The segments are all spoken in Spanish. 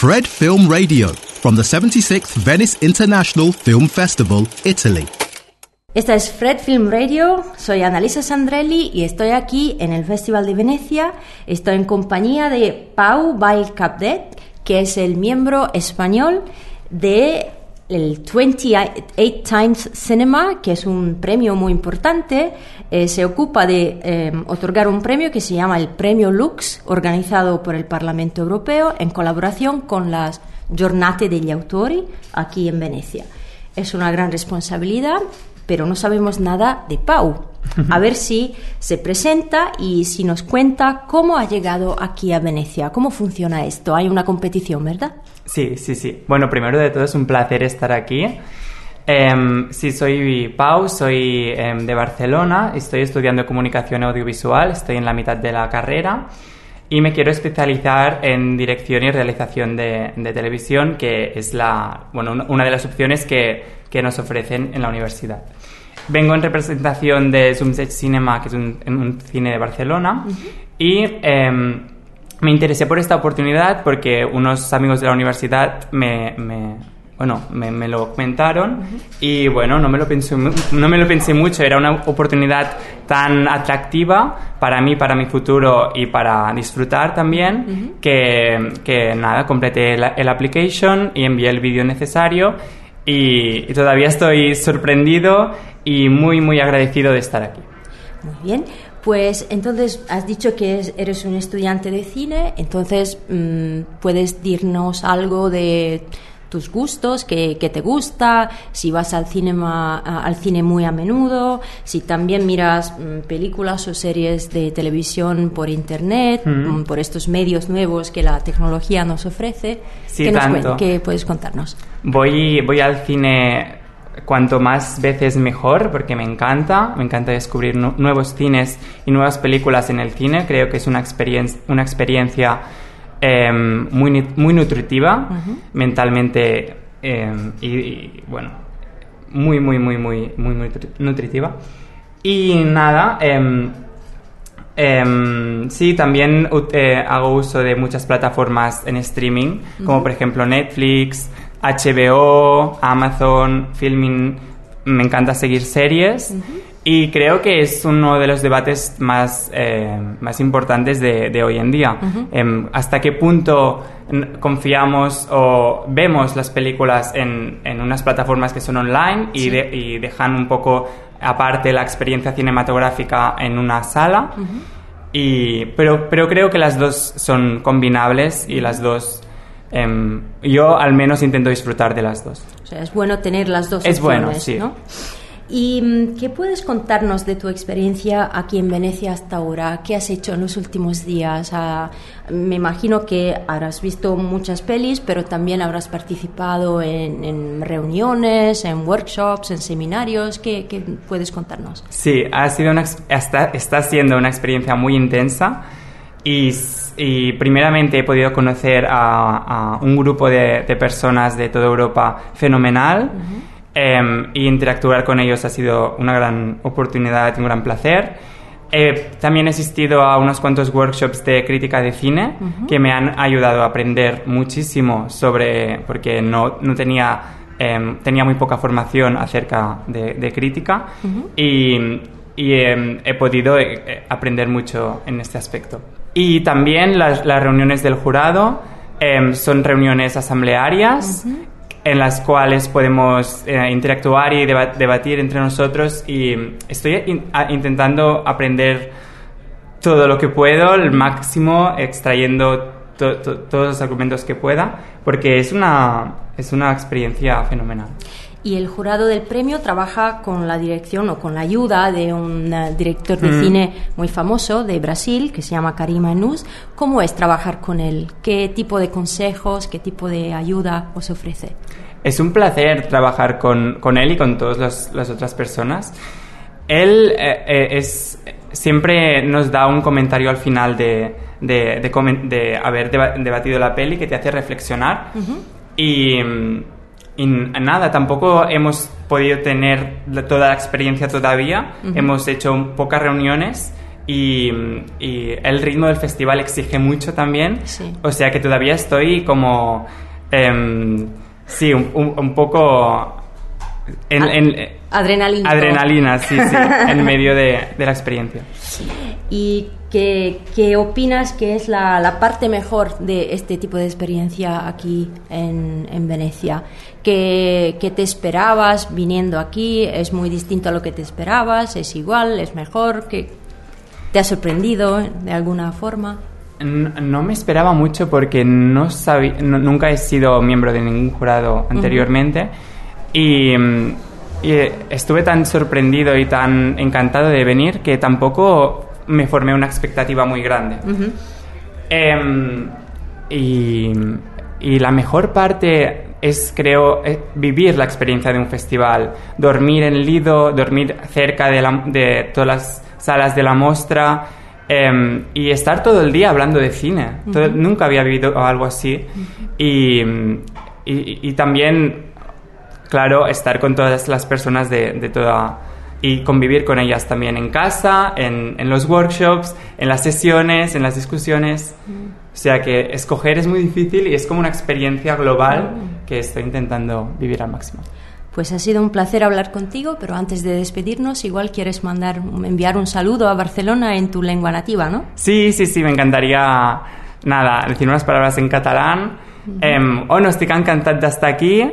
Fred Film Radio from the 76th Venice International Film Festival, Italy. Esta es Fred Film Radio, soy Annalisa Sandrelli y estoy aquí en el Festival de Venecia. Estoy en compañía de Pau Bail-Capdet, que es el miembro español de el 28 Times Cinema, que es un premio muy importante, eh, se ocupa de eh, otorgar un premio que se llama el Premio Lux, organizado por el Parlamento Europeo en colaboración con las Giornate degli Autori aquí en Venecia. Es una gran responsabilidad, pero no sabemos nada de Pau. A ver si se presenta y si nos cuenta cómo ha llegado aquí a Venecia, cómo funciona esto. Hay una competición, ¿verdad? Sí, sí, sí. Bueno, primero de todo es un placer estar aquí. Em, sí, soy Pau, soy em, de Barcelona, estoy estudiando comunicación audiovisual, estoy en la mitad de la carrera y me quiero especializar en dirección y realización de, televisión, que es la, bueno, una de las opciones que, que, nos ofrecen en la universidad. Vengo en representación de Sunset Cinema, que es un, cine de Barcelona, y em, me interesé por esta oportunidad porque unos amigos de la universidad me, bueno, me, lo comentaron y bueno, no me lo, pensé, no me lo pensé mucho, era una oportunidad tan atractiva para mí, para mi futuro y para disfrutar también, que, que, nada, completé el, application y envié el vídeo necesario y, todavía estoy sorprendido y muy, muy agradecido de estar aquí. Muy bien. Pues entonces has dicho que eres un estudiante de cine, entonces mm, puedes dirnos algo de tus gustos, qué, te gusta, si vas al, cinema, al cine muy a menudo, si también miras mm, películas o series de televisión por internet, mm, por estos medios nuevos que la tecnología nos ofrece. Sí, ¿Qué, tanto. ¿Qué puedes contarnos? Voy, voy al cine cuanto más veces mejor, porque me encanta, me encanta descubrir nuevos cines y nuevas películas en el cine, creo que es una, experiencia una experiencia em, muy, muy nutritiva, mentalmente em, y, bueno, muy, muy, muy, muy, muy, nutritiva. Y nada, em, sí, también eh, hago uso de muchas plataformas en streaming, como por ejemplo Netflix, HBO, Amazon, Filming, me encanta seguir series y creo que es uno de los debates más, eh, más importantes de, hoy en día. Em, ¿Hasta qué punto confiamos o vemos las películas en, en unas plataformas que son online y, y, dejan un poco aparte la experiencia cinematográfica en una sala? y, pero, pero creo que las dos son combinables y las dos Em, yo al menos intento disfrutar de las dos. O sea, es bueno tener las dos. Es bueno, sí. ¿Y mm, qué puedes contarnos de tu experiencia aquí en Venecia hasta ahora? ¿Qué has hecho en los últimos días? Ah, me imagino que habrás visto muchas pelis, pero también habrás participado en, reuniones, en workshops, en seminarios. ¿Qué, puedes contarnos? Sí, ha sido una, está, está siendo una experiencia muy intensa y y primeramente he podido conocer a, un grupo de, personas de toda Europa fenomenal em, y interactuar con ellos ha sido una gran oportunidad y un gran placer. también he asistido a unos cuantos workshops de crítica de cine que me han ayudado a aprender muchísimo sobre, porque no, no tenía, em, tenía muy poca formación acerca de, crítica y, y em, he podido eh, aprender mucho en este aspecto. Y también las, reuniones del jurado son reuniones asamblearias en las cuales podemos eh, interactuar y debatir entre nosotros y estoy intentando aprender todo lo que puedo, el máximo, extrayendo todos los argumentos que pueda, porque es una, es una experiencia fenomenal y el jurado del premio trabaja con la dirección o con la ayuda de un eh, director de mm. cine muy famoso de Brasil que se llama Karim Anus. ¿Cómo es trabajar con él? ¿Qué tipo de consejos, qué tipo de ayuda os ofrece? Es un placer trabajar con, con él y con todas las otras personas. Él eh, eh, es, siempre nos da un comentario al final de, de, de, haber debatido la peli que te hace reflexionar. Y mm, y nada, tampoco hemos podido tener toda la experiencia todavía. Hemos hecho pocas reuniones y, y el ritmo del festival exige mucho también. Sí. O sea que todavía estoy como... em, sí, un, un- un poco... En, A- en- Adrenalina. adrenalina, sí, sí, en medio de, de la experiencia. ¿Y qué, qué opinas que es la, la parte mejor de este tipo de experiencia aquí en, en Venecia? ¿Qué, qué te esperabas viniendo aquí? ¿Es muy distinto a lo que te esperabas? ¿Es igual? ¿Es mejor? ¿Qué te ha sorprendido de alguna forma? No me esperaba mucho porque no sabía, no- nunca he sido miembro de ningún jurado anteriormente y, mm, y estuve tan sorprendido y tan encantado de venir que tampoco me formé una expectativa muy grande. Em, y, y la mejor parte es, creo, vivir la experiencia de un festival, dormir en Lido, dormir cerca de, la- de todas las salas de la mostra em, y estar todo el día hablando de cine. Todo- nunca había vivido algo así. y, y- y también, claro, estar con todas las personas de, de toda y convivir con ellas también en casa, en, en los workshops, en las sesiones, en las discusiones. O sea que escoger es muy difícil y es como una experiencia global que estoy intentando vivir al máximo. Pues ha sido un placer hablar contigo, pero antes de despedirnos, igual quieres mandar, enviar un saludo a Barcelona en tu lengua nativa, ¿no? Sí, sí, sí, me encantaría, nada, decir unas palabras en catalán. Em, oh, no estic encantat d'estar aquí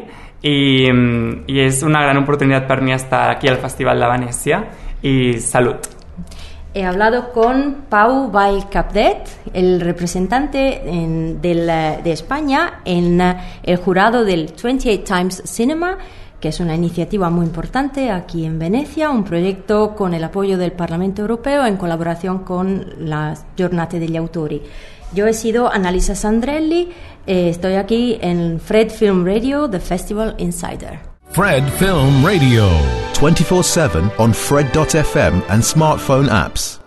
i, em, i és una gran oportunitat per mi estar aquí al Festival de Venècia i salut. He hablado con Pau Vallcapdet, el representante en- del, eh, de España en eh, el jurado del 28 Times Cinema, que es una iniciativa muy importante aquí en Venecia, un proyecto con el apoyo del Parlamento Europeo en colaboración con las Giornate degli Autori. Yo he sido Annalisa Sandrelli, eh, estoy aquí en Fred Film Radio, The Festival Insider. Fred Film Radio. 24 7 on Fred.fm and smartphone apps.